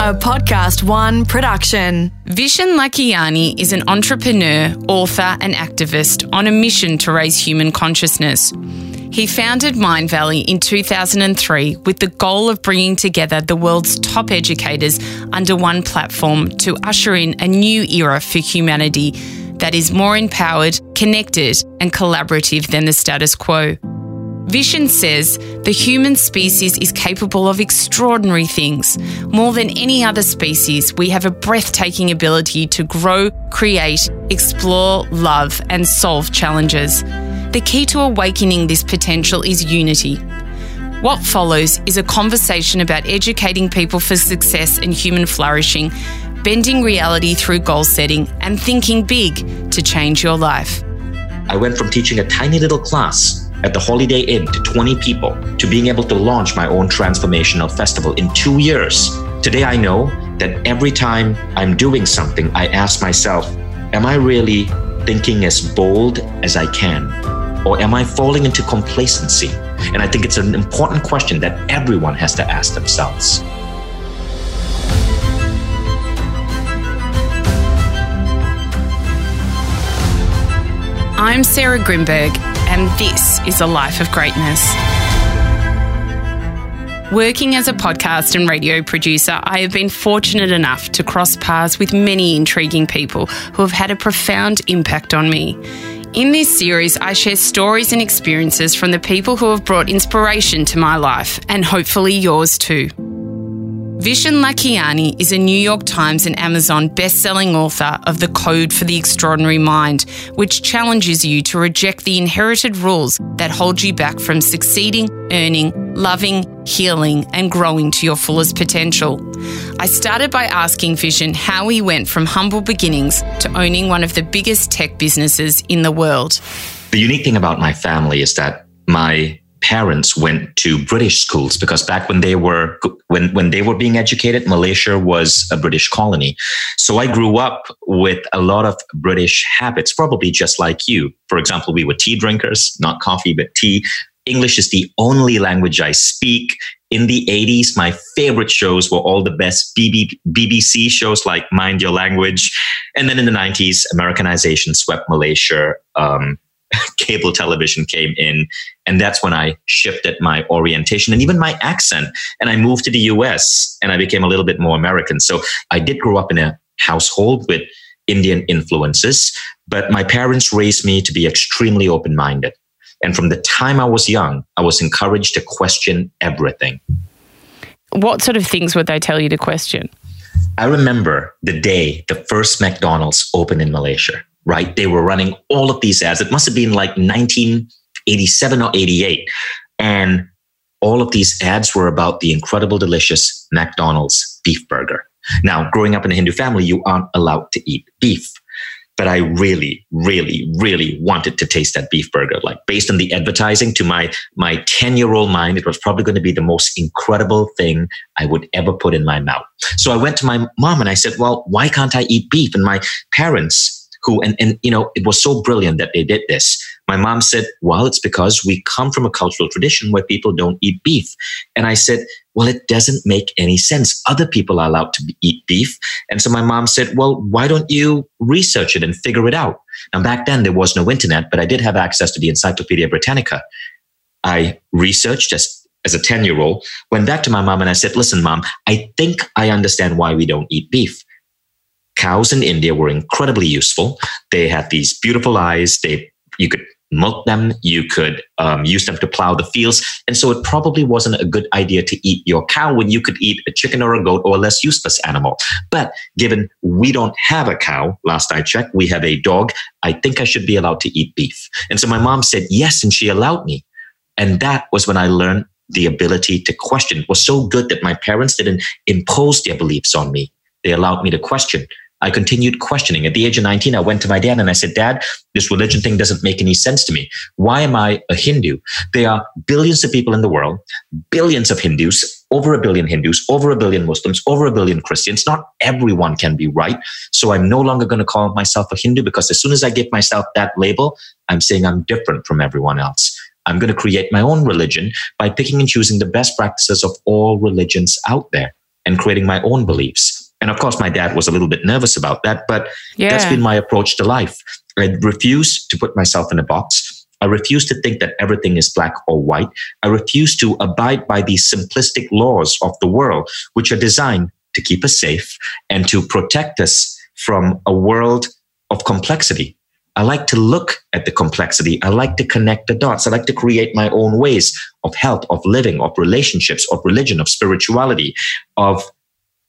a Podcast One production. Vishen Lakhiani is an entrepreneur, author, and activist on a mission to raise human consciousness. He founded Mindvalley in 2003 with the goal of bringing together the world's top educators under one platform to usher in a new era for humanity that is more empowered, connected, and collaborative than the status quo. Vishen says the human species is capable of extraordinary things. More than any other species, we have a breathtaking ability to grow, create, explore, love, and solve challenges. The key to awakening this potential is unity. What follows is a conversation about educating people for success and human flourishing, bending reality through goal setting, and thinking big to change your life. I went from teaching a tiny little class at the Holiday Inn to 20 people to being able to launch my own transformational festival in two years. Today, I know that every time I'm doing something, I ask myself, Am I really thinking as bold as I can? Or am I falling into complacency? And I think it's an important question that everyone has to ask themselves. I'm Sarah Grynberg, and this is a life of greatness. Working as a podcast and radio producer, I have been fortunate enough to cross paths with many intriguing people who have had a profound impact on me. In this series, I share stories and experiences from the people who have brought inspiration to my life and hopefully yours too. Vishen Lakhiani is a New York Times and Amazon best-selling author of The Code for the Extraordinary Mind, which challenges you to reject the inherited rules that hold you back from succeeding, earning, loving, healing, and growing to your fullest potential. I started by asking Vishen how he went from humble beginnings to owning one of the biggest tech businesses in the world. The unique thing about my family is that my parents went to British schools because back when they were when when they were being educated, Malaysia was a British colony. So I grew up with a lot of British habits, probably just like you. For example, we were tea drinkers, not coffee but tea. English is the only language I speak. In the 80s, my favorite shows were all the best BBC shows like Mind Your Language. And then in the 90s, Americanization swept Malaysia. Um, cable television came in. And that's when I shifted my orientation and even my accent. And I moved to the US and I became a little bit more American. So I did grow up in a household with Indian influences, but my parents raised me to be extremely open minded. And from the time I was young, I was encouraged to question everything. What sort of things would they tell you to question? I remember the day the first McDonald's opened in Malaysia right? They were running all of these ads. It must have been like 1987 or 88. And all of these ads were about the incredible, delicious McDonald's beef burger. Now, growing up in a Hindu family, you aren't allowed to eat beef. But I really, really, really wanted to taste that beef burger. Like based on the advertising to my, my 10 year old mind, it was probably going to be the most incredible thing I would ever put in my mouth. So I went to my mom and I said, well, why can't I eat beef? And my parents who and, and you know it was so brilliant that they did this. My mom said well it's because we come from a cultural tradition where people don't eat beef. And i said well it doesn't make any sense. Other people are allowed to eat beef. And so my mom said well why don't you research it and figure it out? Now back then there was no internet but i did have access to the encyclopedia britannica. I researched as as a 10 year old went back to my mom and i said listen mom i think i understand why we don't eat beef cows in India were incredibly useful. They had these beautiful eyes. They you could milk them, you could um, use them to plow the fields, and so it probably wasn't a good idea to eat your cow when you could eat a chicken or a goat or a less useless animal. But given we don't have a cow, last I checked, we have a dog. I think I should be allowed to eat beef. And so my mom said yes, and she allowed me. And that was when I learned the ability to question. It was so good that my parents didn't impose their beliefs on me. They allowed me to question. I continued questioning. At the age of 19, I went to my dad and I said, Dad, this religion thing doesn't make any sense to me. Why am I a Hindu? There are billions of people in the world, billions of Hindus, over a billion Hindus, over a billion Muslims, over a billion Christians. Not everyone can be right. So I'm no longer going to call myself a Hindu because as soon as I give myself that label, I'm saying I'm different from everyone else. I'm going to create my own religion by picking and choosing the best practices of all religions out there and creating my own beliefs. And of course, my dad was a little bit nervous about that, but yeah. that's been my approach to life. I refuse to put myself in a box. I refuse to think that everything is black or white. I refuse to abide by these simplistic laws of the world, which are designed to keep us safe and to protect us from a world of complexity. I like to look at the complexity. I like to connect the dots. I like to create my own ways of health, of living, of relationships, of religion, of spirituality, of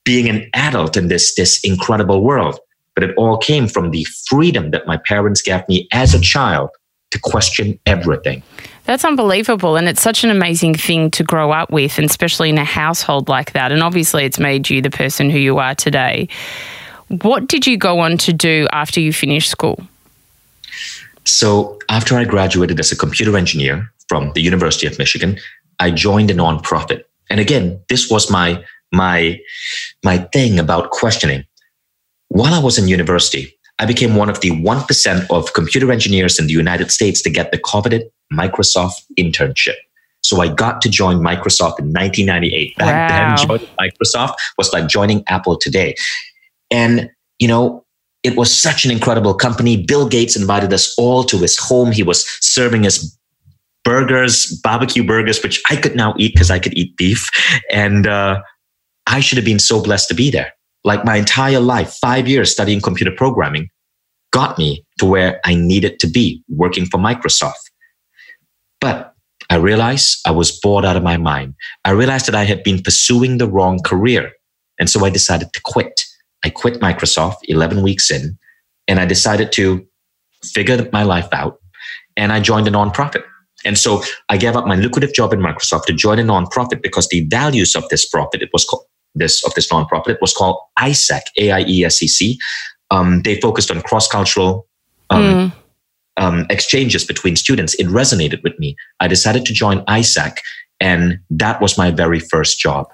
being an adult in this, this incredible world. But it all came from the freedom that my parents gave me as a child to question everything. That's unbelievable. And it's such an amazing thing to grow up with, and especially in a household like that. And obviously, it's made you the person who you are today. What did you go on to do after you finished school? So, after I graduated as a computer engineer from the University of Michigan, I joined a nonprofit. And again, this was my my my thing about questioning. While I was in university, I became one of the 1% of computer engineers in the United States to get the coveted Microsoft internship. So I got to join Microsoft in 1998. Back wow. then, joining Microsoft was like joining Apple today. And, you know, it was such an incredible company. Bill Gates invited us all to his home. He was serving us burgers, barbecue burgers, which I could now eat because I could eat beef. And uh, I should have been so blessed to be there like my entire life, five years studying computer programming, got me to where I needed to be working for Microsoft. But I realized I was bored out of my mind. I realized that I had been pursuing the wrong career. And so I decided to quit. I quit Microsoft 11 weeks in, and I decided to figure my life out. And I joined a nonprofit. And so I gave up my lucrative job in Microsoft to join a nonprofit because the values of this profit, it was called this of this nonprofit. It was called AIESEC, A I E S E C. Um, they focused on cross cultural um, mm. um, exchanges between students. It resonated with me. I decided to join AIESEC, and that was my very first job.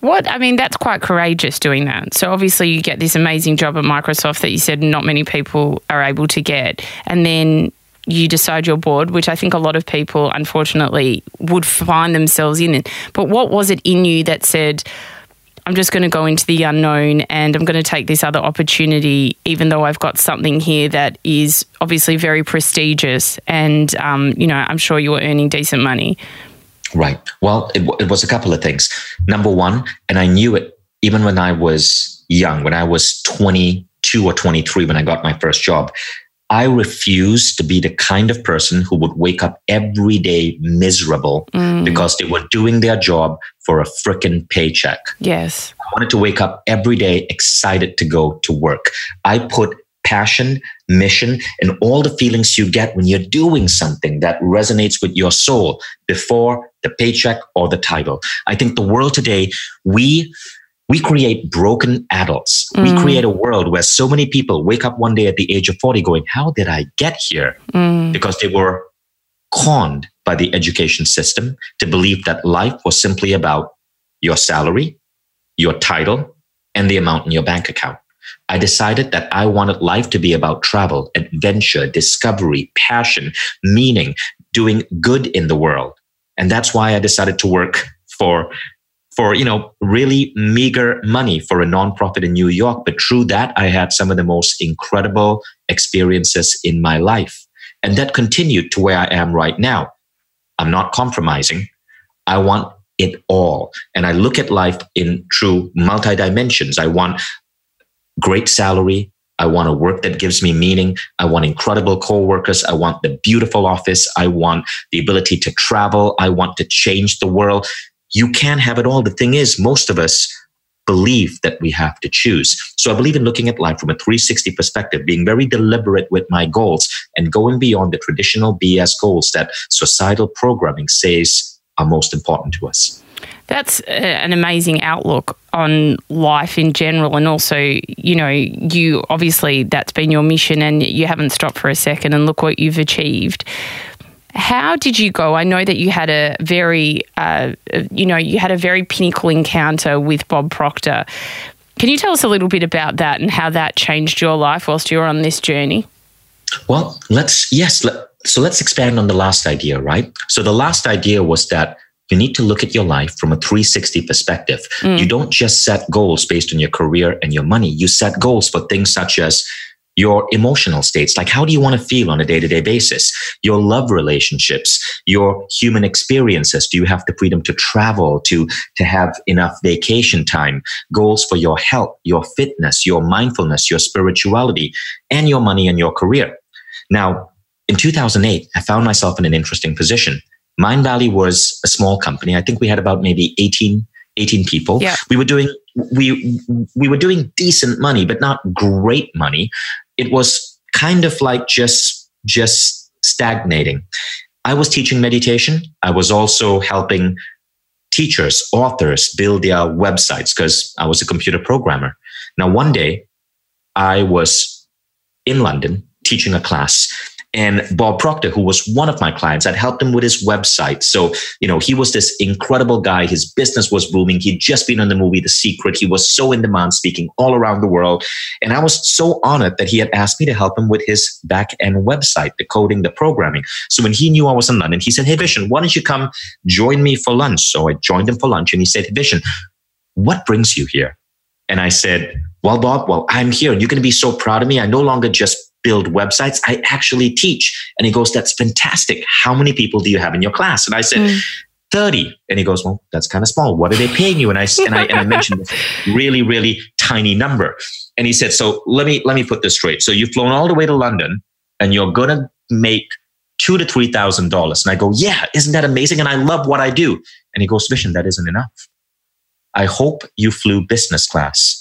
What I mean, that's quite courageous doing that. So obviously, you get this amazing job at Microsoft that you said not many people are able to get, and then you decide you're bored, which I think a lot of people, unfortunately, would find themselves in. But what was it in you that said? I'm just going to go into the unknown and I'm going to take this other opportunity, even though I've got something here that is obviously very prestigious. And, um, you know, I'm sure you were earning decent money. Right. Well, it, it was a couple of things. Number one, and I knew it even when I was young, when I was 22 or 23, when I got my first job, I refused to be the kind of person who would wake up every day miserable mm. because they were doing their job for a freaking paycheck. Yes. I wanted to wake up every day excited to go to work. I put passion, mission, and all the feelings you get when you're doing something that resonates with your soul before the paycheck or the title. I think the world today, we we create broken adults. Mm. We create a world where so many people wake up one day at the age of 40 going, How did I get here? Mm. Because they were conned by the education system to believe that life was simply about your salary, your title, and the amount in your bank account. I decided that I wanted life to be about travel, adventure, discovery, passion, meaning, doing good in the world. And that's why I decided to work for for you know really meager money for a nonprofit in New York. But through that, I had some of the most incredible experiences in my life, and that continued to where I am right now. I'm not compromising. I want it all, and I look at life in true multi dimensions. I want great salary. I want a work that gives me meaning. I want incredible coworkers. I want the beautiful office. I want the ability to travel. I want to change the world you can have it all. The thing is, most of us believe that we have to choose. So I believe in looking at life from a 360 perspective, being very deliberate with my goals and going beyond the traditional BS goals that societal programming says are most important to us. That's uh, an amazing outlook on life in general. And also, you know, you obviously that's been your mission and you haven't stopped for a second and look what you've achieved. How did you go? I know that you had a very, uh, you know, you had a very pinnacle encounter with Bob Proctor. Can you tell us a little bit about that and how that changed your life whilst you were on this journey? Well, let's, yes. Let, so let's expand on the last idea, right? So the last idea was that you need to look at your life from a 360 perspective. Mm. You don't just set goals based on your career and your money. You set goals for things such as your emotional states. Like, how do you want to feel on a day to day basis? Your love relationships, your human experiences. Do you have the freedom to travel, to, to have enough vacation time? Goals for your health, your fitness, your mindfulness, your spirituality, and your money and your career. Now, in 2008, I found myself in an interesting position. Mindvalley was a small company. I think we had about maybe 18, 18 people. Yeah. We were doing we we were doing decent money, but not great money. It was kind of like just just stagnating. I was teaching meditation. I was also helping teachers, authors build their websites because I was a computer programmer. Now, one day I was in London teaching a class and Bob Proctor, who was one of my clients, I'd helped him with his website. So, you know, he was this incredible guy. His business was booming. He'd just been on the movie The Secret. He was so in demand, speaking all around the world. And I was so honored that he had asked me to help him with his back end website, the coding, the programming. So when he knew I was in London, he said, Hey, Vishen, why don't you come join me for lunch? So I joined him for lunch and he said, hey, Vishen, what brings you here? And I said, well, Bob, well, I'm here and you're going to be so proud of me. I no longer just build websites. I actually teach. And he goes, That's fantastic. How many people do you have in your class? And I said, mm. 30. And he goes, Well, that's kind of small. What are they paying you? And I, and I, and I mentioned this really, really tiny number. And he said, So let me, let me put this straight. So you've flown all the way to London and you're going to make two to three thousand dollars. And I go, Yeah, isn't that amazing? And I love what I do. And he goes, Vishen, that isn't enough. I hope you flew business class.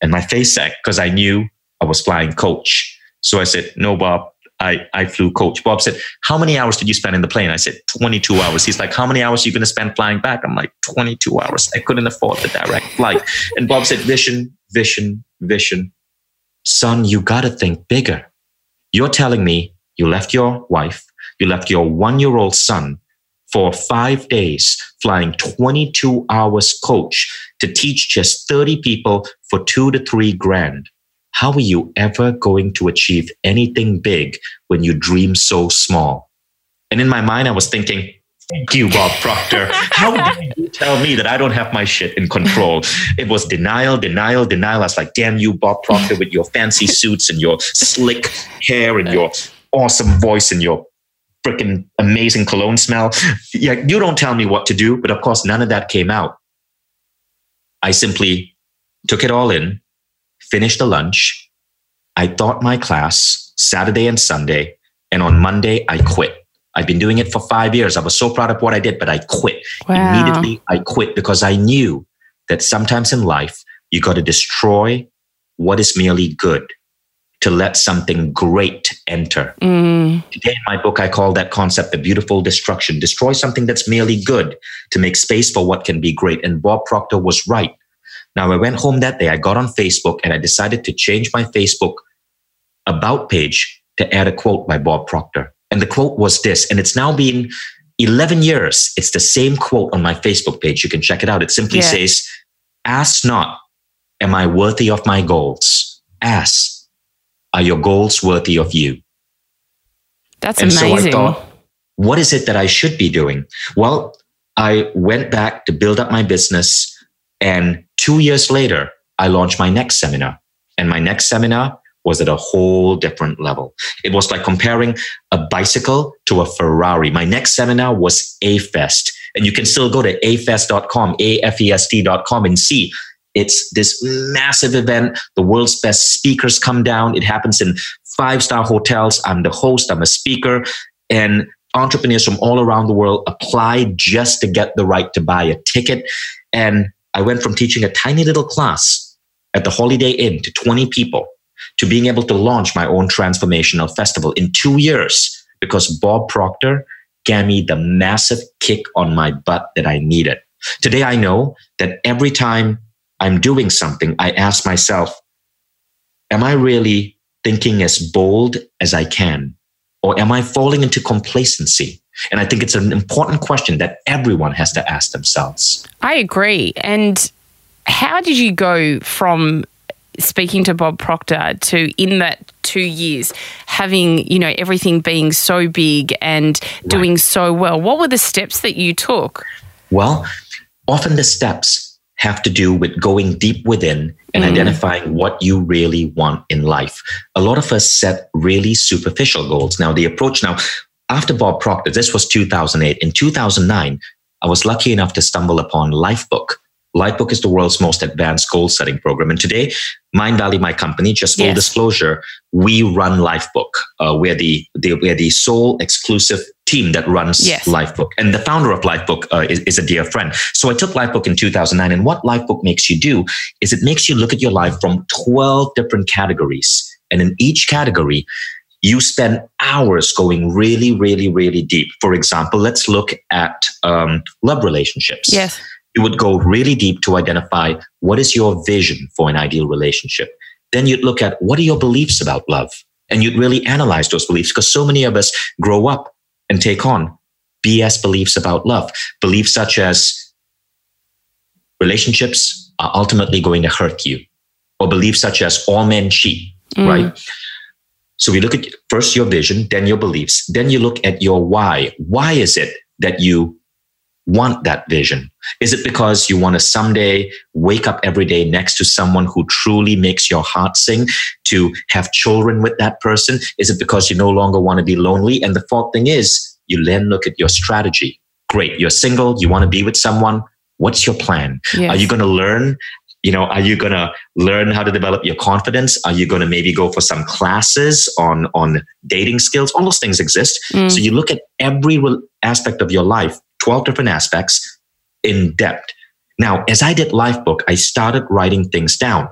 And my face sack because I knew I was flying coach. So I said, no, Bob, I, I flew coach. Bob said, how many hours did you spend in the plane? I said, 22 hours. He's like, how many hours are you going to spend flying back? I'm like, 22 hours. I couldn't afford the direct flight. And Bob said, Vishen, Vishen, Vishen. Son, you got to think bigger. You're telling me you left your wife, you left your one year old son for five days, flying 22 hours coach to teach just 30 people for two to three grand. How are you ever going to achieve anything big when you dream so small? And in my mind, I was thinking, Thank you, Bob Proctor. How dare you tell me that I don't have my shit in control? It was denial, denial, denial. I was like, damn you, Bob Proctor, with your fancy suits and your slick hair and your awesome voice and your freaking amazing cologne smell. Yeah, you don't tell me what to do. But of course, none of that came out. I simply took it all in, finished the lunch. I taught my class Saturday and Sunday. And on Monday, I quit. I've been doing it for five years. I was so proud of what I did, but I quit. Wow. Immediately, I quit because I knew that sometimes in life, you got to destroy what is merely good to let something great enter. Mm. Today in my book, I call that concept the beautiful destruction. Destroy something that's merely good to make space for what can be great. And Bob Proctor was right. Now, I went home that day, I got on Facebook and I decided to change my Facebook about page to add a quote by Bob Proctor. And the quote was this, and it's now been 11 years. It's the same quote on my Facebook page. You can check it out. It simply yeah. says, Ask not, am I worthy of my goals? Ask, are your goals worthy of you? That's and amazing. So I thought, what is it that I should be doing? Well, I went back to build up my business. And two years later, I launched my next seminar. And my next seminar was at a whole different level. It was like comparing a bicycle to a Ferrari. My next seminar was A-Fest. And you can still go to afest.com, A-F-E-S-T.com and see it's this massive event. The world's best speakers come down. It happens in five star hotels. I'm the host, I'm a speaker, and entrepreneurs from all around the world apply just to get the right to buy a ticket. And I went from teaching a tiny little class at the Holiday Inn to 20 people to being able to launch my own transformational festival in two years because Bob Proctor gave me the massive kick on my butt that I needed. Today, I know that every time I'm doing something, I ask myself, am I really thinking as bold as I can? Or am I falling into complacency? And I think it's an important question that everyone has to ask themselves. I agree. And how did you go from speaking to Bob Proctor to in that two years having, you know, everything being so big and doing right. so well? What were the steps that you took? Well, often the steps have to do with going deep within and mm. identifying what you really want in life. A lot of us set really superficial goals. Now, the approach now, after Bob Proctor, this was 2008. In 2009, I was lucky enough to stumble upon Lifebook. Lifebook is the world's most advanced goal setting program. And today, Mindvalley, my company, just full yes. disclosure, we run Lifebook. Uh, we're the, the, we're the sole exclusive team that runs yes. Lifebook. And the founder of Lifebook uh, is, is, a dear friend. So I took Lifebook in 2009. And what Lifebook makes you do is it makes you look at your life from 12 different categories. And in each category, you spend hours going really, really, really deep. For example, let's look at um, love relationships. Yes you would go really deep to identify what is your vision for an ideal relationship. Then you'd look at what are your beliefs about love? And you'd really analyze those beliefs because so many of us grow up and take on BS beliefs about love. Beliefs such as relationships are ultimately going to hurt you, or beliefs such as all men cheat, mm. right? So we look at first your vision, then your beliefs, then you look at your why. Why is it that you want that vision? Is it because you want to someday wake up every day next to someone who truly makes your heart sing, to have children with that person? Is it because you no longer want to be lonely? And the fourth thing is, you then look at your strategy. Great, you're single, you want to be with someone. What's your plan? Yes. Are you going to learn you know are you going to learn how to develop your confidence are you going to maybe go for some classes on on dating skills all those things exist mm. so you look at every aspect of your life 12 different aspects in depth. Now, as I did Lifebook, I started writing things down.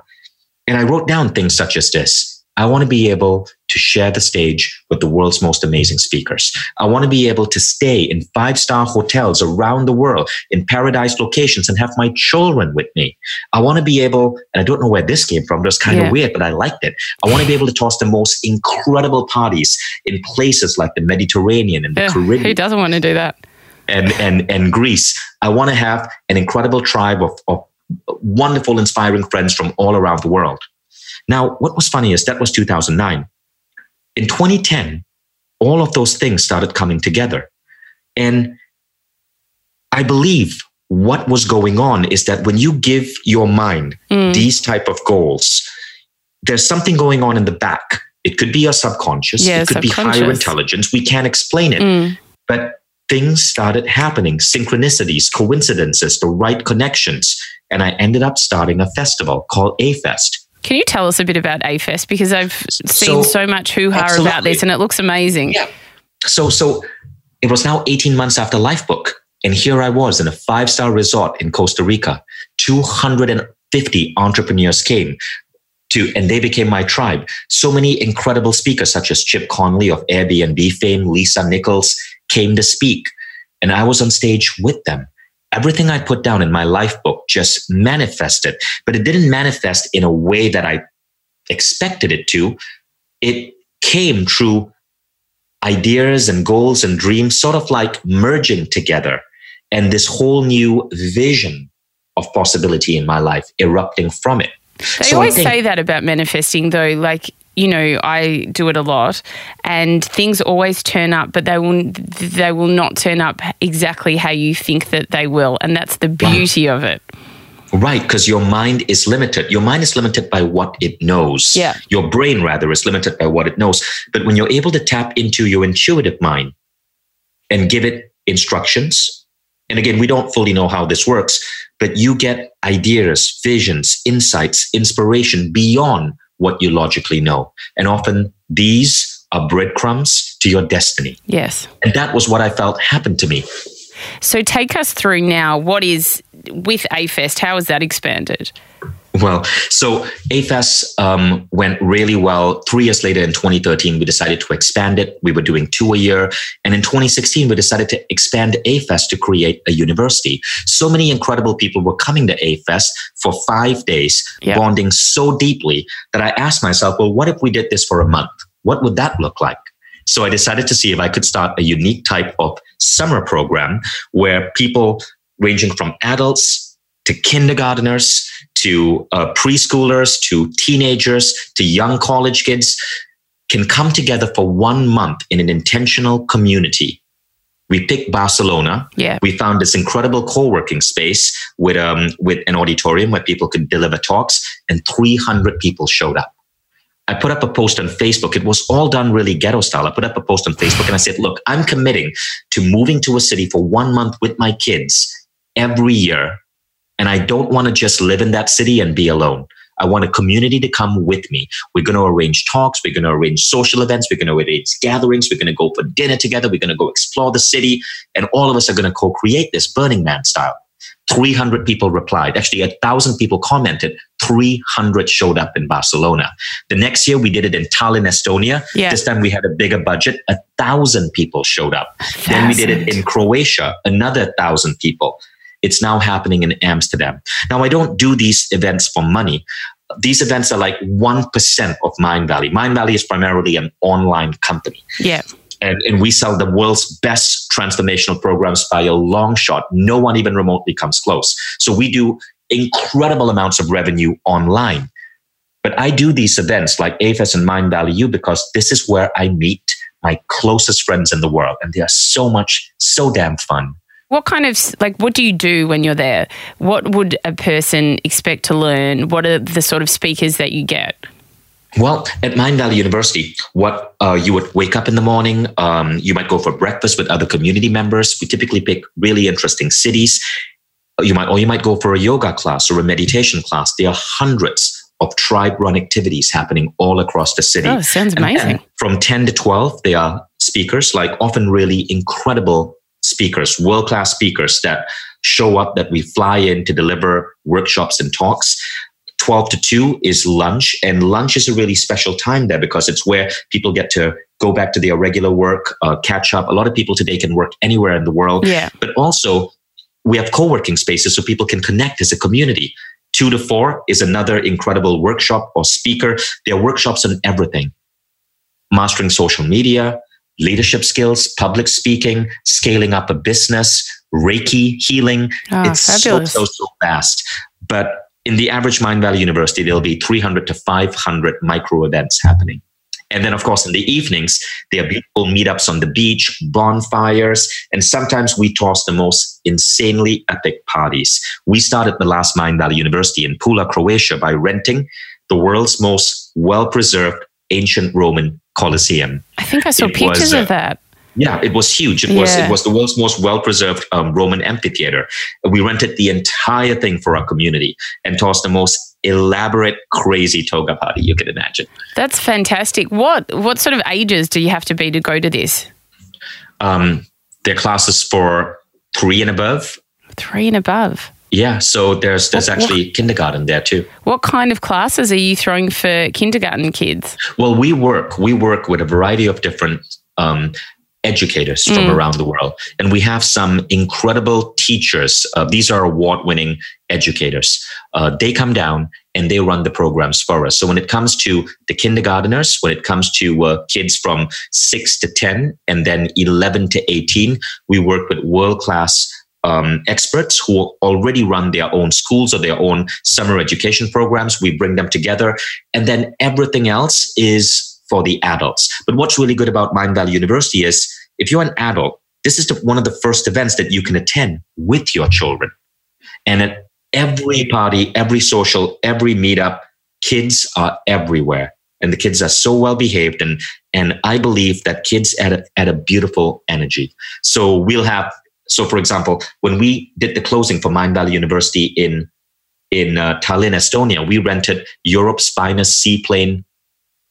And I wrote down things such as this. I want to be able to share the stage with the world's most amazing speakers. I want to be able to stay in five star hotels around the world in paradise locations and have my children with me. I want to be able, and I don't know where this came from, it was kind yeah. of weird, but I liked it. I want to be able to toss the most incredible parties in places like the Mediterranean and the yeah, Caribbean. Who doesn't want to do that? and and and Greece. I want to have an incredible tribe of, of wonderful, inspiring friends from all around the world. Now, what was funny is that was 2009. In 2010, all of those things started coming together. And I believe what was going on is that when you give your mind mm. these type of goals, there's something going on in the back. It could be your subconscious. Yeah, it could be higher intelligence. We can't explain it. Mm. But things started happening synchronicities, coincidences, the right connections. And I ended up starting a festival called A Fest. Can you tell us a bit about A Fest? Because I've seen so, so much hoo ha about this and it looks amazing. Yeah. So, so it was now 18 months after Lifebook. And here I was in a five star resort in Costa Rica. 250 entrepreneurs came to, and they became my tribe. So many incredible speakers, such as Chip Conley of Airbnb fame, Lisa Nichols, came to speak and I was on stage with them. Everything I put down in my life book just manifested, but it didn't manifest in a way that I expected it to. It came through ideas and goals and dreams sort of like merging together and this whole new vision of possibility in my life erupting from it. They so always think, say that about manifesting, though. Like you know, I do it a lot, and things always turn up, but they will they will not turn up exactly how you think that they will, and that's the beauty of it. Right, because your mind is limited. Your mind is limited by what it knows. Yeah. Your brain, rather, is limited by what it knows. But when you're able to tap into your intuitive mind and give it instructions, and again, we don't fully know how this works, but you get ideas, visions, insights, inspiration beyond what you logically know. And often these are breadcrumbs to your destiny. Yes. And that was what I felt happened to me. So take us through now what is with AFest, how has that expanded? Well, so AFest um, went really well. Three years later, in 2013, we decided to expand it. We were doing two a year. And in 2016, we decided to expand AFest to create a university. So many incredible people were coming to AFest for five days, yeah. bonding so deeply that I asked myself, well, what if we did this for a month? What would that look like? So I decided to see if I could start a unique type of summer program where people ranging from adults to kindergarteners to uh, preschoolers, to teenagers, to young college kids can come together for one month in an intentional community we picked Barcelona. Yeah. We found this incredible co-working space with um with an auditorium where people could deliver talks, and 300 people showed up. I put up a post on Facebook. It was all done really ghetto style. I put up a post on Facebook and I said, look, I'm committing to moving to a city for one month with my kids every year. And I don't want to just live in that city and be alone. I want a community to come with me. We're going to arrange talks. We're going to arrange social events. We're going to arrange gatherings. We're going to go for dinner together. We're going to go explore the city. And all of us are going to co create this Burning Man style. 300 people replied. Actually, a thousand people commented. 300 showed up in Barcelona. The next year, we did it in Tallinn, Estonia. Yeah. This time we had a bigger budget. A thousand people showed up. Then we did it in Croatia. Another thousand people. It's now happening in Amsterdam. Now, I don't do these events for money. These events are like 1% of Mindvalley. Mind Valley is primarily an online company Yeah. and, and we sell the world's best transformational programs by a long shot. No one even remotely comes close. So we do incredible amounts of revenue online. But I do these events like AFest and Mindvalley U because this is where I meet my closest friends in the world. And they are so much, so damn fun. What kind of like what do you do when you're there? What would a person expect to learn? What are the sort of speakers that you get? Well, at Mindvalley University, what uh, you would wake up in the morning, um, you might go for breakfast with other community members. We typically pick really interesting cities. You might, or you might go for a yoga class or a meditation class. There are hundreds of tribe-run activities happening all across the city. Oh, sounds amazing. and from 10 to 12, there are speakers, like often really incredible speakers, world class speakers that show up that we fly in to deliver workshops and talks. 12 to 2 is lunch, and lunch is a really special time there because it's where people get to go back to their regular work, uh, catch up. A lot of people today can work anywhere in the world, Yeah. but also we have co-working spaces so people can connect as a community. Two to four is another incredible workshop or speaker. There are workshops on everything mastering social media, leadership skills, public speaking, scaling up a business, Reiki, healing. Oh, it's fabulous. so, so, so fast. But in the average Mindvalley University, there'll be 300 to 500 micro events happening. And then, of course, in the evenings, there are beautiful meetups on the beach, bonfires, and sometimes we toss the most insanely epic parties. We started the last Mindvalley University in Pula, Croatia, by renting the world's most well preserved ancient Roman Colosseum. I think I saw It pictures was, uh, of that. Yeah, it was huge. It was it was the world's most well preserved um, Roman amphitheater. We rented the entire thing for our community and tossed the most elaborate, crazy toga party you could imagine. That's fantastic. What what sort of ages do you have to be to go to this? Um, there are classes for three and above. Three and above. Yeah, so there's there's What- what- actually kindergarten there too. What kind of classes are you throwing for kindergarten kids? Well, we work we work with a variety of different um, educators from Mm. around the world, and we have some incredible teachers. Uh, these are award-winning educators. Uh, they come down and they run the programs for us. So when it comes to the kindergarteners, when it comes to uh, kids from six to ten, and then eleven to eighteen, we work with world-class um, experts who already run their own schools or their own summer education programs. We bring them together, and then everything else is for the adults. But what's really good about Mindvalley University is if you're an adult, this is the, one of the first events that you can attend with your children. And at every party, every social, every meetup, kids are everywhere. And the kids are so well behaved. And, and I believe that kids add a, add a beautiful energy. So we'll have, so for example, when we did the closing for Mindvalley University in, in uh, Tallinn, Estonia, we rented Europe's finest seaplane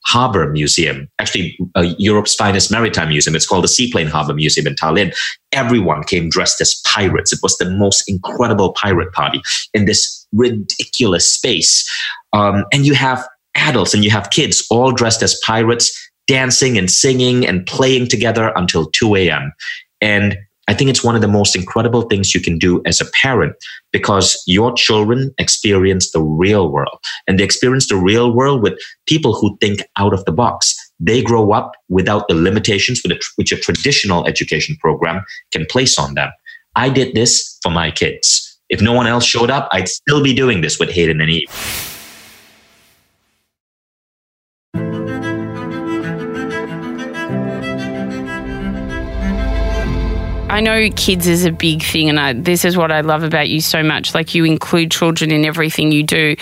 Harbor Museum, actually uh, Europe's finest maritime museum. It's called the Seaplane Harbor Museum in Tallinn. Everyone came dressed as pirates. It was the most incredible pirate party in this ridiculous space. Um, and you have adults and you have kids all dressed as pirates, dancing and singing and playing together until 2 a.m. And I think it's one of the most incredible things you can do as a parent because your children experience the real world and they experience the real world with people who think out of the box. They grow up without the limitations which a traditional education program can place on them. I did this for my kids. If no one else showed up, I'd still be doing this with Hayden and Eve. I know kids is a big thing, and I, this is what I love about you so much. Like you include children in everything you do.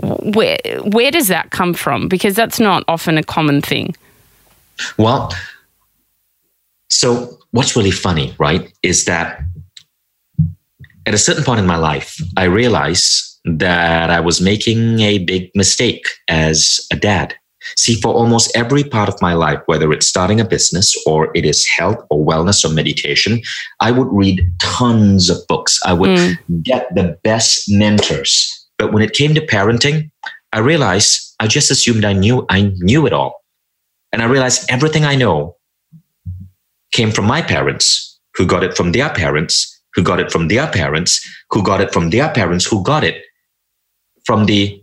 Where where does that come from? Because that's not often a common thing. Well, so what's really funny, right, is that at a certain point in my life, I realized that I was making a big mistake as a dad. See, for almost every part of my life, whether it's starting a business or it is health or wellness or meditation, I would read tons of books. I would mm. get the best mentors. But when it came to parenting, I realized I just assumed I knew I knew it all. And I realized everything I know came from my parents, who got it from their parents, who got it from their parents, who got it from their parents, who got it from the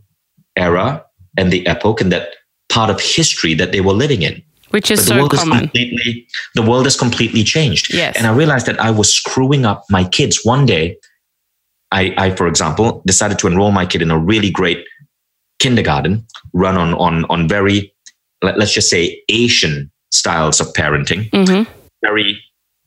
era and the epoch and that part of history that they were living in. Which is so common. Is completely, the world has completely changed. Yes. And I realized that I was screwing up my kids. One day, I, I, for example, decided to enroll my kid in a really great kindergarten run on, on, on very, let, us just say, Asian styles of parenting. Mm-hmm. Very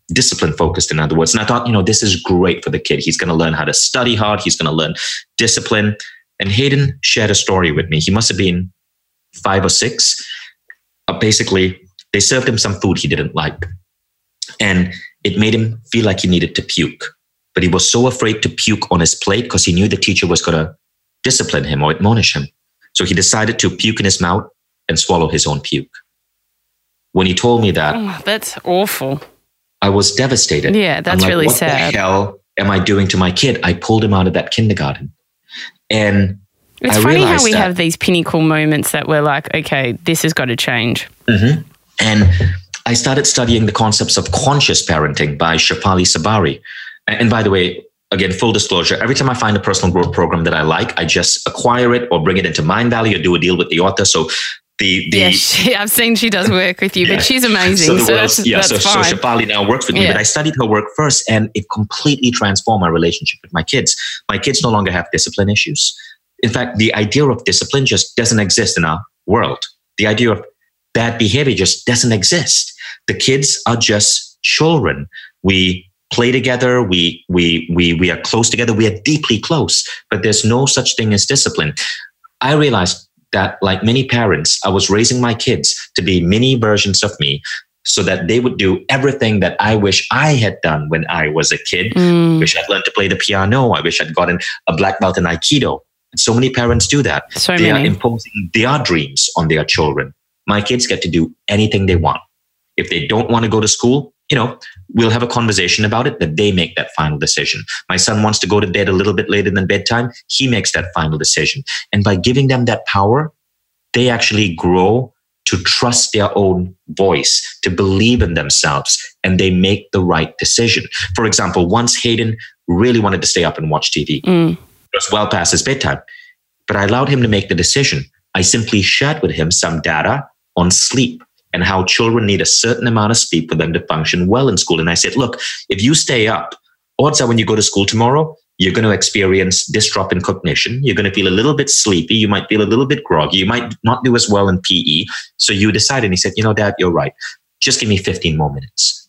discipline focused, in other words. And I thought, you know, this is great for the kid. He's going to learn how to study hard. He's going to learn discipline. And Hayden shared a story with me. He must have been five or six. Uh, basically, they served him some food he didn't like. And it made him feel like he needed to puke. But he was so afraid to puke on his plate because he knew the teacher was going to discipline him or admonish him. So he decided to puke in his mouth and swallow his own puke. When he told me that, oh, that's awful. I was devastated. Yeah, that's like, really what sad. What the hell am I doing to my kid? I pulled him out of that kindergarten. And it's I funny how we that, have these pinnacle moments that we're like, okay, this has got to change. Mm-hmm. And I started studying the concepts of conscious parenting by Shefali Tsabary. And by the way, again, full disclosure, every time I find a personal growth program that I like, I just acquire it or bring it into Mindvalley or do a deal with the author. So the, the yeah, she, I've seen she does work with you, yeah. but she's amazing. So, so that's, yeah, so, fine. so Shefali now works with me, yeah. but I studied her work first and it completely transformed my relationship with my kids. My kids no longer have discipline issues in fact, the idea of discipline just doesn't exist in our world. The idea of bad behavior just doesn't exist. The kids are just children. We play together. We, we, we, we are close together. We are deeply close, but there's no such thing as discipline. I realized that like many parents, I was raising my kids to be mini versions of me so that they would do everything that I wish I had done when I was a kid. Mm. Wish I'd learned to play the piano. I wish I'd gotten a black belt in Aikido. So many parents do that. So they many. are imposing their dreams on their children. My kids get to do anything they want. If they don't want to go to school, you know, we'll have a conversation about it, that they make that final decision. My son wants to go to bed a little bit later than bedtime. He makes that final decision. And by giving them that power, they actually grow to trust their own voice, to believe in themselves, and they make the right decision. For example, once Hayden really wanted to stay up and watch TV. Mm was well past his bedtime. But I allowed him to make the decision. I simply shared with him some data on sleep and how children need a certain amount of sleep for them to function well in school. And I said, look, if you stay up, odds are when you go to school tomorrow, you're going to experience this drop in cognition. You're going to feel a little bit sleepy. You might feel a little bit groggy. You might not do as well in PE. So you decided, and he said, you know, dad, you're right. Just give me 15 more minutes.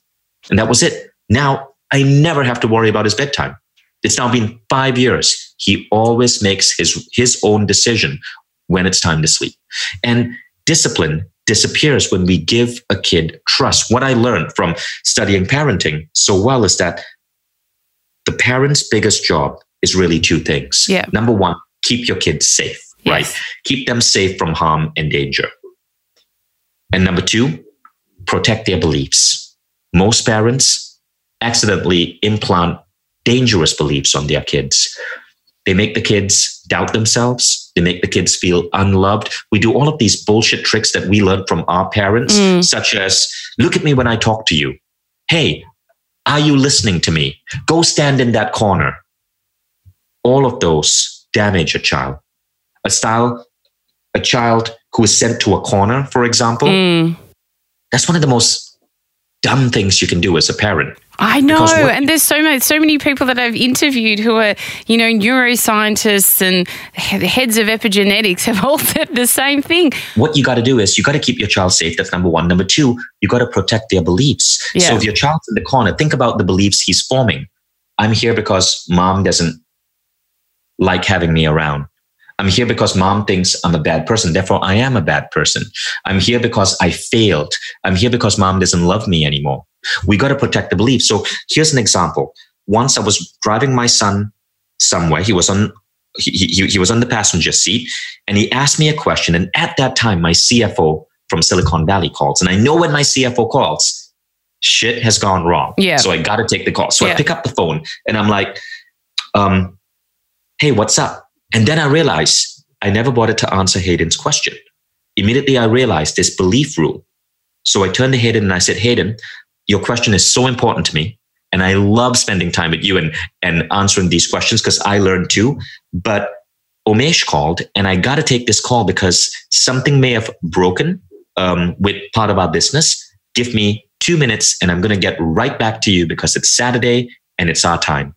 And that was it. Now I never have to worry about his bedtime. It's now been five years. He always makes his, his own decision when it's time to sleep. And discipline disappears when we give a kid trust. What I learned from studying parenting so well is that the parent's biggest job is really two things. Yeah. Number one, keep your kids safe, yes. right? Keep them safe from harm and danger. And number two, protect their beliefs. Most parents accidentally implant dangerous beliefs on their kids. They make the kids doubt themselves. They make the kids feel unloved. We do all of these bullshit tricks that we learned from our parents, mm. such as look at me when I talk to you. Hey, are you listening to me? Go stand in that corner. All of those damage a child. A style, a child who is sent to a corner, for example, mm. that's one of the most dumb things you can do as a parent. I know, and there's so many, so many people that I've interviewed who are, you know, neuroscientists and heads of epigenetics have all said the same thing. What you got to do is you got to keep your child safe. That's number one. Number two, you got to protect their beliefs. Yeah. So if your child's in the corner, think about the beliefs he's forming. I'm here because mom doesn't like having me around. I'm here because mom thinks I'm a bad person. Therefore, I am a bad person. I'm here because I failed. I'm here because mom doesn't love me anymore. We got to protect the belief. So here's an example. Once I was driving my son somewhere. He was on he, he, he was on the passenger seat and he asked me a question. And at that time, my CFO from Silicon Valley calls. And I know when my CFO calls, shit has gone wrong. Yeah. So I got to take the call. So yeah. I pick up the phone and I'm like, um, hey, what's up? And then I realized I never bothered to answer Hayden's question. Immediately I realized this belief rule. So I turned to Hayden and I said, Hayden, your question is so important to me. And I love spending time with you and, and answering these questions because I learned too. But Omesh called and I got to take this call because something may have broken um, with part of our business. Give me two minutes and I'm going to get right back to you because it's Saturday and it's our time.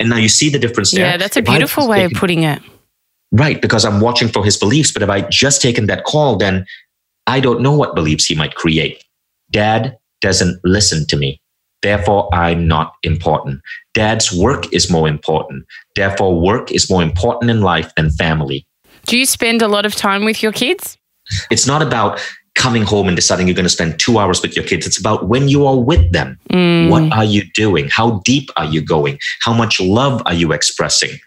And now you see the difference there. Yeah, that's a beautiful way taken, of putting it. Right, because I'm watching for his beliefs. But if I just taken that call, then I don't know what beliefs he might create. Dad doesn't listen to me. Therefore, I'm not important. Dad's work is more important. Therefore, work is more important in life than family. Do you spend a lot of time with your kids? It's not about coming home and deciding you're going to spend two hours with your kids. It's about when you are with them. Mm. What are you doing? How deep are you going? How much love are you expressing?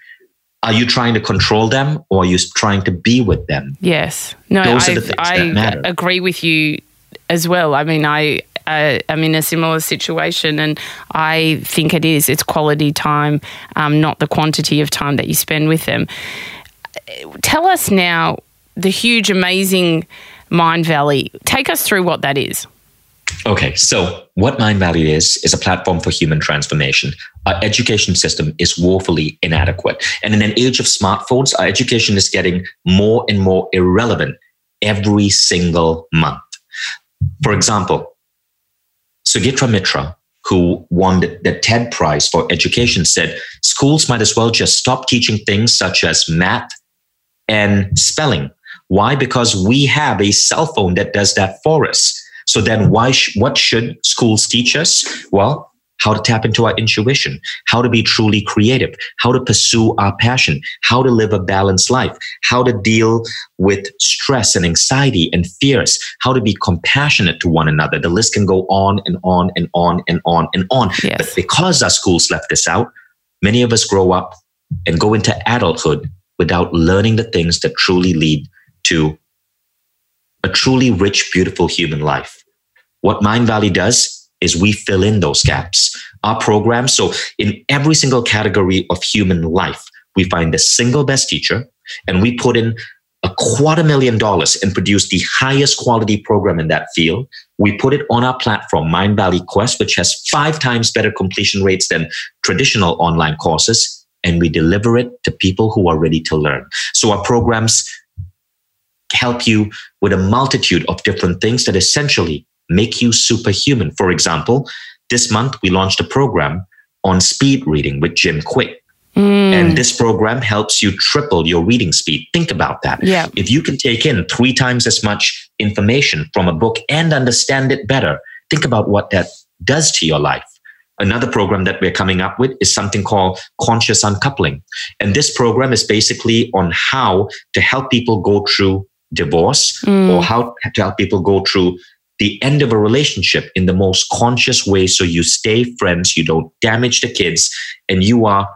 Are you trying to control them or are you trying to be with them? Yes. No, I, I agree with you as well. I mean, I uh, I'm in a similar situation, and I think it is. It's quality time, um, not the quantity of time that you spend with them. Tell us now the huge, amazing Mindvalley. Take us through what that is. Okay, so what Mindvalley is, is a platform for human transformation. Our education system is woefully inadequate. And in an age of smartphones, our education is getting more and more irrelevant every single month. For example, Sugata Mitra, who won the, TED Prize for Education, said schools might as well just stop teaching things such as math and spelling. Why? Because we have a cell phone that does that for us. So then why sh- what should schools teach us? Well, how to tap into our intuition, how to be truly creative, how to pursue our passion, how to live a balanced life, how to deal with stress and anxiety and fears, how to be compassionate to one another. The list can go on and on and on and on and on. Yes. But because our schools left this out, many of us grow up and go into adulthood without learning the things that truly lead to a truly rich, beautiful human life. What Mindvalley does is we fill in those gaps. Our program, so in every single category of human life, we find the single best teacher and we put in a quarter million dollars and produce the highest quality program in that field. We put it on our platform, Mindvalley Quest, which has five times better completion rates than traditional online courses, and we deliver it to people who are ready to learn. So our programs help you with a multitude of different things that essentially make you superhuman. For example, this month we launched a program on speed reading with Jim Kwik. Mm. And this program helps you triple your reading speed. Think about that. Yeah. If you can take in three times as much information from a book and understand it better, think about what that does to your life. Another program that we're coming up with is something called conscious uncoupling. And this program is basically on how to help people go through divorce mm. or how to help people go through the end of a relationship in the most conscious way so you stay friends, you don't damage the kids, and you are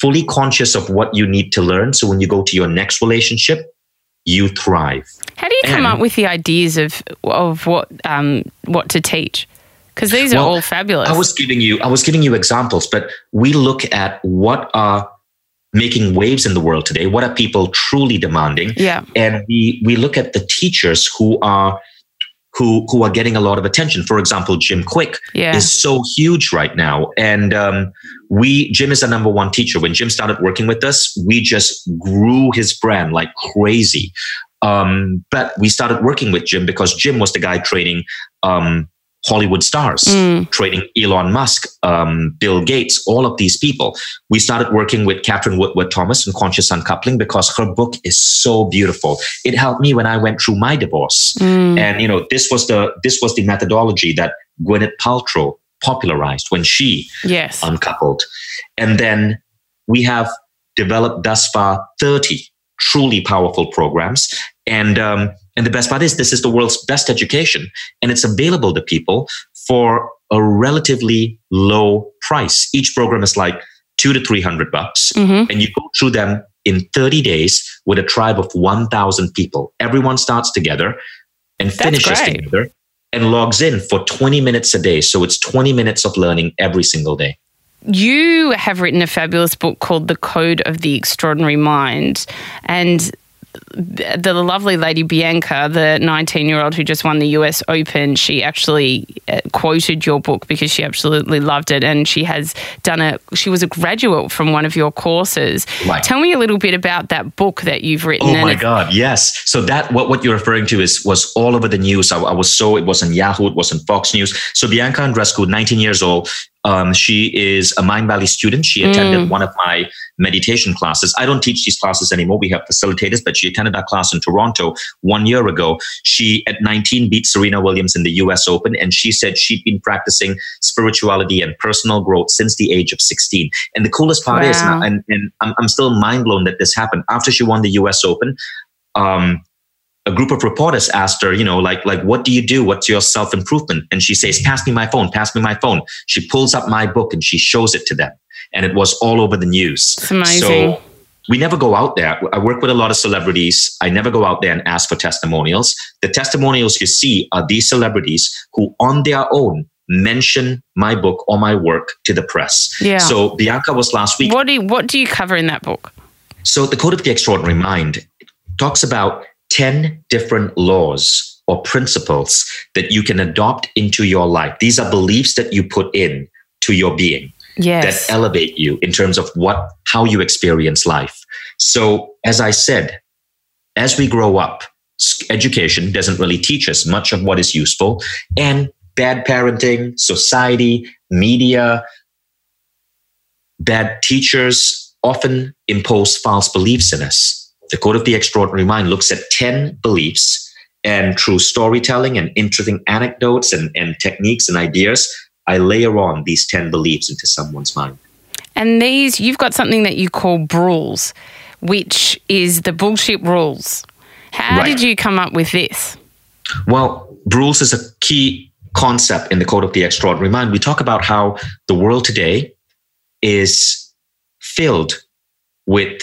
fully conscious of what you need to learn. So when you go to your next relationship, you thrive. How do you come and, up with the ideas of of what um, what to teach? Because these are well, all fabulous. I was giving you I was giving you examples, but we look at what are making waves in the world today. What are people truly demanding? Yeah, and we we look at the teachers who are who who are getting a lot of attention. For example, Jim Kwik yeah. is so huge right now, and um, we Jim is the number one teacher. When Jim started working with us, we just grew his brand like crazy. Um, but we started working with Jim because Jim was the guy training um, Hollywood stars, Mm. training Elon Musk, um, Bill Gates, all of these people. We started working with Katherine Woodward Thomas and Conscious Uncoupling because her book is so beautiful. It helped me when I went through my divorce. Mm. And you know, this was the this was the methodology that Gwyneth Paltrow popularized when she Yes. uncoupled. And then we have developed thus far 30 truly powerful programs. And um, and the best part is this is the world's best education, and it's available to people for a relatively low price. Each program is like two to three hundred bucks, Mhm. and you go through them in 30 days with a tribe of 1,000 people. Everyone starts together and finishes great. together and logs in for 20 minutes a day. So it's 20 minutes of learning every single day. You have written a fabulous book called The Code of the Extraordinary Mind. And the lovely lady Bianca, the 19 year old who just won the US Open, she actually uh, quoted your book because she absolutely loved it. And she has done a, she was a graduate from one of your courses. Right. Tell me a little bit about that book that you've written. Oh my God! Yes. So that what what you're referring to is was all over the news. I, I was so it was on Yahoo, it was on Fox News. So Bianca Andreescu, 19 years old, um, she is a Mindvalley student. She attended one of my meditation classes. I don't teach these classes anymore. We have facilitators, but she attended that class in Toronto one year ago. She at 19 beat Serena Williams in the U.S. Open, and she said she'd been practicing spirituality and personal growth since the age of 16. And the coolest part is, Wow. and, and I'm, I'm still mind blown that this happened after she won the U.S. Open. Um, a group of reporters asked her, you know, like, like, what do you do? What's your self improvement? And she says, pass me my phone, pass me my phone. She pulls up my book and she shows it to them. And it was all over the news. It's amazing. So we never go out there. I work with a lot of celebrities. I never go out there and ask for testimonials. The testimonials you see are these celebrities who, on their own, mention my book or my work to the press. Yeah. So Bianca was last week. what do you, what do you cover in that book? So the Code of the Extraordinary Mind talks about 10 different laws or principles that you can adopt into your life. These are beliefs that you put in to your being Yes. that elevate you in terms of what how you experience life. So as I said, as we grow up, education doesn't really teach us much of what is useful and bad parenting, society, media, bad teachers often impose false beliefs in us. The Code of the Extraordinary Mind looks at 10 beliefs and through storytelling and interesting anecdotes and, and techniques and ideas, I layer on these 10 beliefs into someone's mind. And these, you've got something that you call Brules, which is the bullshit rules. How Right. did you come up with this? Well, Brules is a key concept in the Code of the Extraordinary Mind. We talk about how the world today is filled with,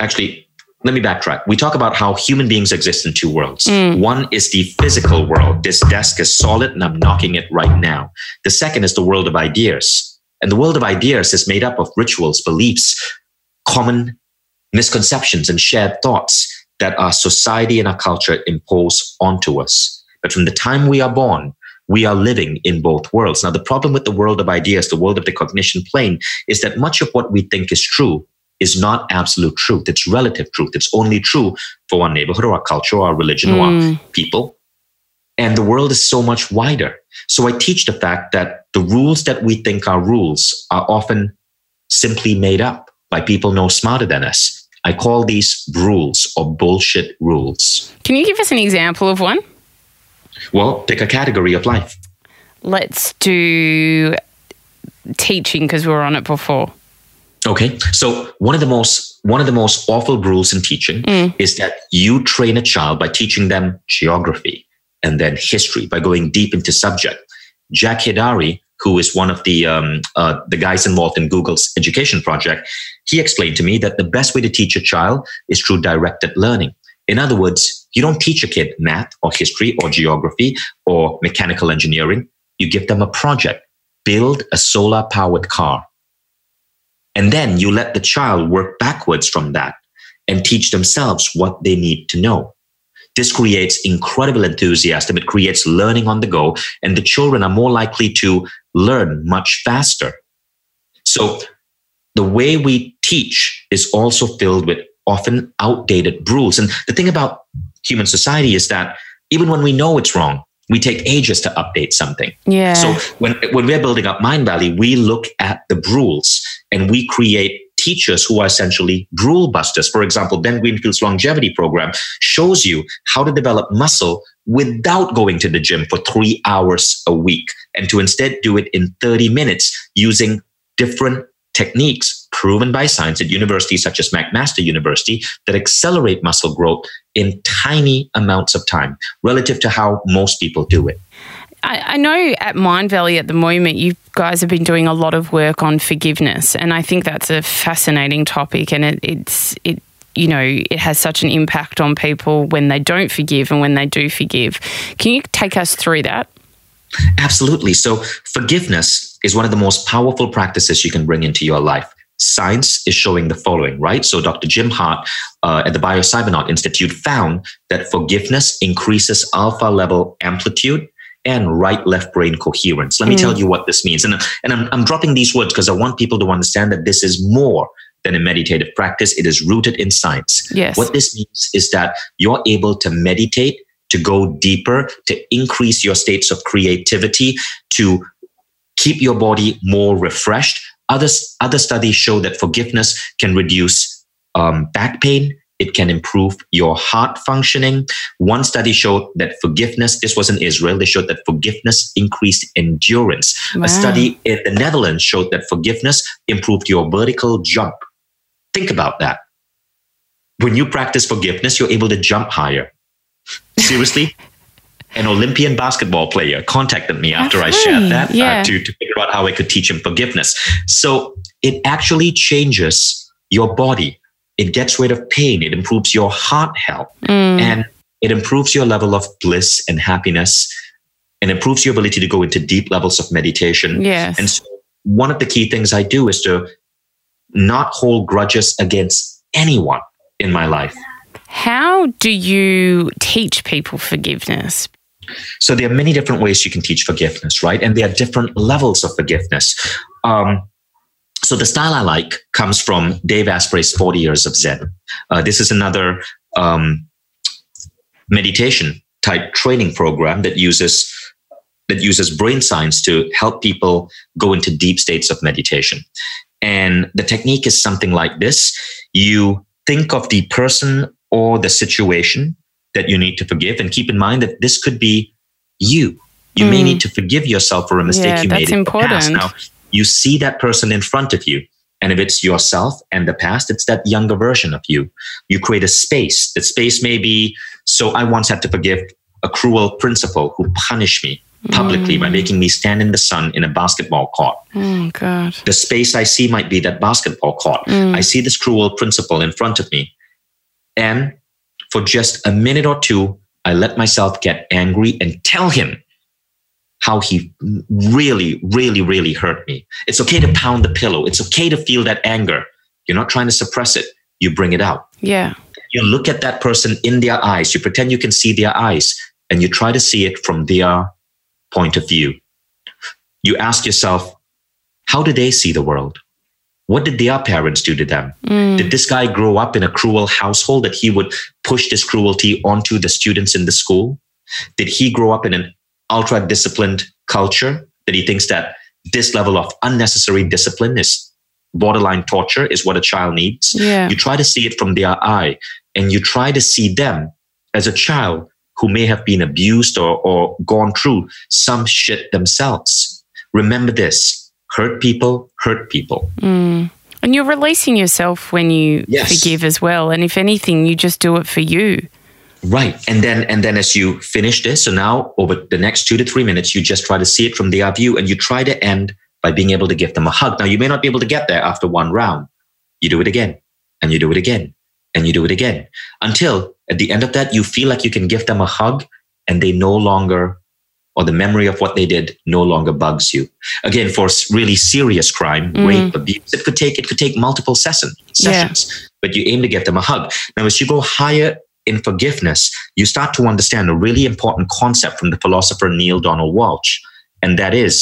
actually, let me backtrack. We talk about how human beings exist in two worlds. Hmm. One is the physical world. This desk is solid and I'm knocking it right now. The second is the world of ideas. And the world of ideas is made up of rituals, beliefs, common misconceptions, and shared thoughts that our society and our culture impose onto us. But from the time we are born, we are living in both worlds. Now, the problem with the world of ideas, the world of the cognition plane, is that much of what we think is true is not absolute truth. It's relative truth. It's only true for our neighborhood or our culture or our religion or our hmm. people. And the world is so much wider. So I teach the fact that the rules that we think are rules are often simply made up by people no smarter than us. I call these Brules or bullshit rules. Can you give us an example of one? Well, pick a category of life. Let's do teaching because we were on it before. Okay. So one of the most one of the most awful rules in teaching is that you train a child by teaching them geography and then history by going deep into subject. Jack Hidary, who is one of the um, uh, the guys involved in Google's education project, he explained to me that the best way to teach a child is through directed learning. In other words, you don't teach a kid math or history or geography or mechanical engineering. You give them a project. Build a solar powered car. And then you let the child work backwards from that and teach themselves what they need to know. This creates incredible enthusiasm. It creates learning on the go, and the children are more likely to learn much faster. So, the way we teach is also filled with often outdated rules. And the thing about human society is that even when we know it's wrong, we take ages to update something. Yeah. So when when we're building up Mindvalley, we look at the rules and we create teachers who are essentially rule busters. For example, Ben Greenfield's longevity program shows you how to develop muscle without going to the gym for three hours a week and to instead do it in 30 minutes using different techniques proven by science at universities such as McMaster University that accelerate muscle growth in tiny amounts of time relative to how most people do it. I, I know at Mindvalley at the moment, you guys have been doing a lot of work on forgiveness, and I think that's a fascinating topic, and it, it's it you know it has such an impact on people when they don't forgive and when they do forgive. Can you take us through that? Absolutely. So, forgiveness is one of the most powerful practices you can bring into your life. Science is showing the following, right? So, Dr. Jim Hardt uh, at the BioCybernaut Institute found that forgiveness increases alpha level amplitude and right left brain coherence. Let me mm. tell you what this means. And, and I'm, I'm dropping these words because I want people to understand that this is more than a meditative practice. It is rooted in science. Yes. What this means is that you're able to meditate to go deeper, to increase your states of creativity, to keep your body more refreshed. Other, other studies show that forgiveness can reduce um, back pain. It can improve your heart functioning. One study showed that forgiveness, this was in Israel, they showed that forgiveness increased endurance. Wow. A study in the Netherlands showed that forgiveness improved your vertical jump. Think about that. When you practice forgiveness, you're able to jump higher. Seriously? An Olympian basketball player contacted me after I shared that uh, yeah. uh, to, to figure out how I could teach him forgiveness. So it actually changes your body. It gets rid of pain. It improves your heart health. Mm. And it improves your level of bliss and happiness and improves your ability to go into deep levels of meditation. Yes. And so one of the key things I do is to not hold grudges against anyone in my life. How do you teach people forgiveness? So there are many different ways you can teach forgiveness, right? And there are different levels of forgiveness. Um, so the style I like comes from Dave Asprey's 40 Years of Zen. Uh, this is another um, meditation type training program that uses that uses brain science to help people go into deep states of meditation. And the technique is something like this. You think of the person or the situation that you need to forgive. And keep in mind that this could be you. You mm. may need to forgive yourself for a mistake yeah, you made in important. the past. Now, you see that person in front of you. And if it's yourself and the past, it's that younger version of you. You create a space. That space may be, so I once had to forgive a cruel principal who punished me publicly mm. by making me stand in the sun in a basketball court. Oh, God. The space I see might be that basketball court. Mm. I see this cruel principal in front of me. And for just a minute or two, I let myself get angry and tell him how he really, really, really hurt me. It's okay to pound the pillow. It's okay to feel that anger. You're not trying to suppress it. You bring it out. Yeah. You look at that person in their eyes. You pretend you can see their eyes and you try to see it from their point of view. You ask yourself, how do they see the world? What did their parents do to them? Mm. Did this guy grow up in a cruel household that he would push this cruelty onto the students in the school? Did he grow up in an ultra disciplined culture that he thinks that this level of unnecessary discipline is borderline torture, is what a child needs? Yeah. You try to see it from their eye and you try to see them as a child who may have been abused or, or gone through some shit themselves. Remember this hurt people hurt people. Mm. And you're releasing yourself when you yes. forgive as well. And if anything, you just do it for you. Right. And then and then as you finish this, so now over the next two to three minutes, you just try to see it from their view and you try to end by being able to give them a hug. Now you may not be able to get there after one round. You do it again and you do it again and you do it again until at the end of that you feel like you can give them a hug and they no longer or the memory of what they did no longer bugs you. Again, for really serious crime, mm. rape, abuse, it could take it could take multiple session, sessions. Yeah. But you aim to get them a hug. Now, as you go higher in forgiveness, you start to understand a really important concept from the philosopher Neale Donald Walsch, and that is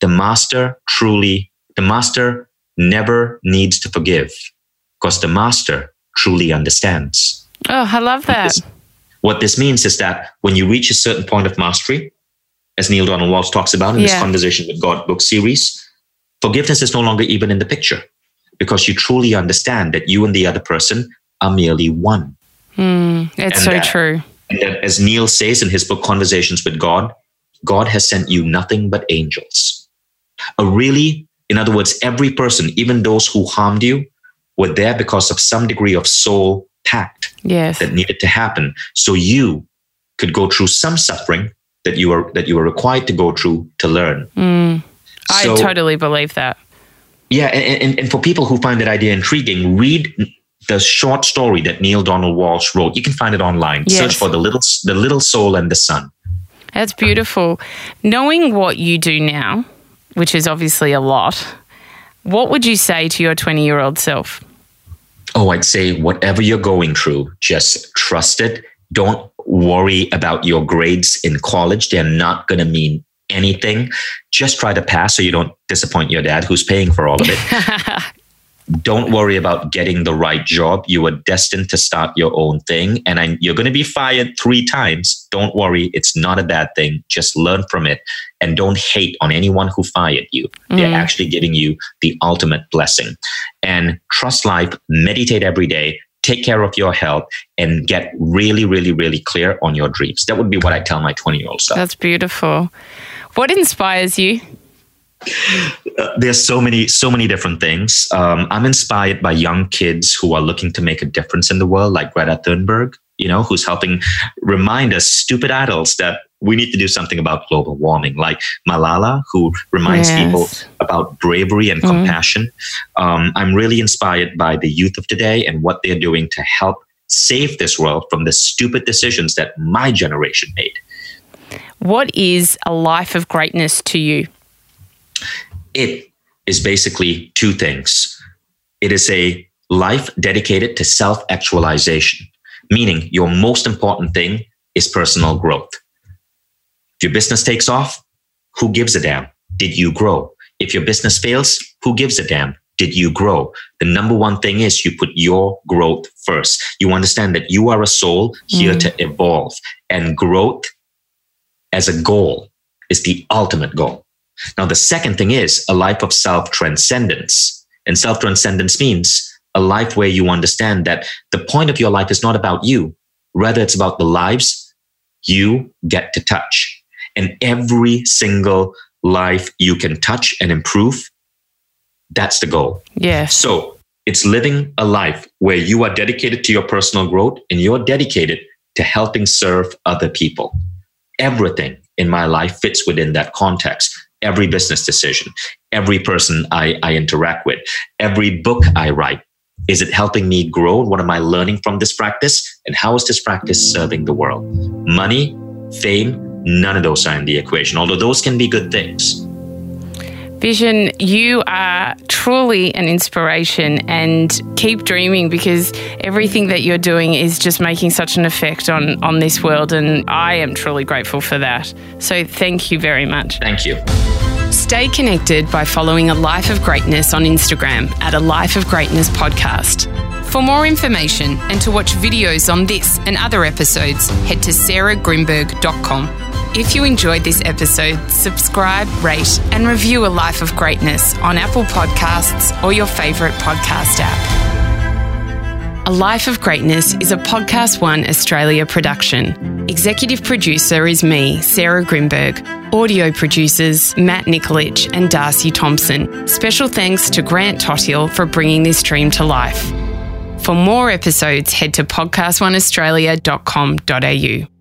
the master truly, the master never needs to forgive because the master truly understands. Oh, I love that. What this, what this means is that when you reach a certain point of mastery, as Neale Donald Walsch talks about in Yeah. his Conversation with God book series, forgiveness is no longer even in the picture because you truly understand that you and the other person are merely one. Hmm. It's And so that- true. And that, as Neale says in his book Conversations with God, God has sent you nothing but angels. A really, in other words, every person, even those who harmed you, were there because of some degree of soul pact Yes. that needed to happen. So you could go through some suffering that you were that you were required to go through to learn. Mm. I So- totally believe that. Yeah, and, and, and for people who find that idea intriguing, read the short story that Neale Donald Walsch wrote. You can find it online. Yes. Search for the little the little soul and the sun. That's beautiful. Knowing what you do now, which is obviously a lot, what would you say to your 20 year old self? Oh, I'd say whatever you're going through, just trust it. Don't worry about your grades in college. They're not going to mean anything. Just try to pass so you don't disappoint your dad who's paying for all of it. don't worry about getting the right job. You are destined to start your own thing and I, you're going to be fired three times. Don't worry. It's not a bad thing. Just learn from it and don't hate on anyone who fired you. They're mm-hmm. actually giving you the ultimate blessing. And trust life, meditate every day, take care of your health, and get really, really, really clear on your dreams. That would be what I tell my 20 year old self. That's beautiful. What inspires you? There's so many so many different things um, i'm inspired by young kids who are looking to make a difference in the world like greta thunberg you know who's helping remind us stupid adults that we need to do something about global warming like malala who reminds Yes. people about bravery and compassion um, i'm really inspired by the youth of today and what they're doing to help save this world from the stupid decisions that my generation made What is a life of greatness to you? It is basically two things. It is a life dedicated to self actualization, meaning your most important thing is personal growth. If your business takes off, who gives a damn? Did you grow? If your business fails, who gives a damn? Did you grow? The number one thing is you put your growth first. You understand that you are a soul here mm. to evolve, and growth as a goal is the ultimate goal. Now, the second thing is a life of self transcendence. And self transcendence means a life where you understand that the point of your life is not about you, rather, it's about the lives you get to touch. And every single life you can touch and improve, that's the goal. Yeah. So it's living a life where you are dedicated to your personal growth and you're dedicated to helping serve other people. Everything in my life fits within that context. Every business decision, every person I, I interact with, every book I write. Is it helping me grow? What am I learning from this practice? And how is this practice serving the world? Money, fame, none of those are in the equation, although those can be good things. Vishen, you are truly an inspiration and keep dreaming because everything that you're doing is just making such an effect on, on this world. And I am truly grateful for that. So thank you very much. Thank you. Stay connected by following A Life of Greatness on Instagram at A Life of Greatness Podcast. For more information and to watch videos on this and other episodes, head to sarahgrynberg.com. If you enjoyed this episode, subscribe, rate, and review A Life of Greatness on Apple Podcasts or your favourite podcast app. A Life of Greatness is a Podcast One Australia production. Executive producer is me, Sarah Grynberg. Audio producers Matt Nikolic and Darcy Thompson. Special thanks to Grant Tottiel for bringing this dream to life. For more episodes, head to podcastoneaustralia.com.au.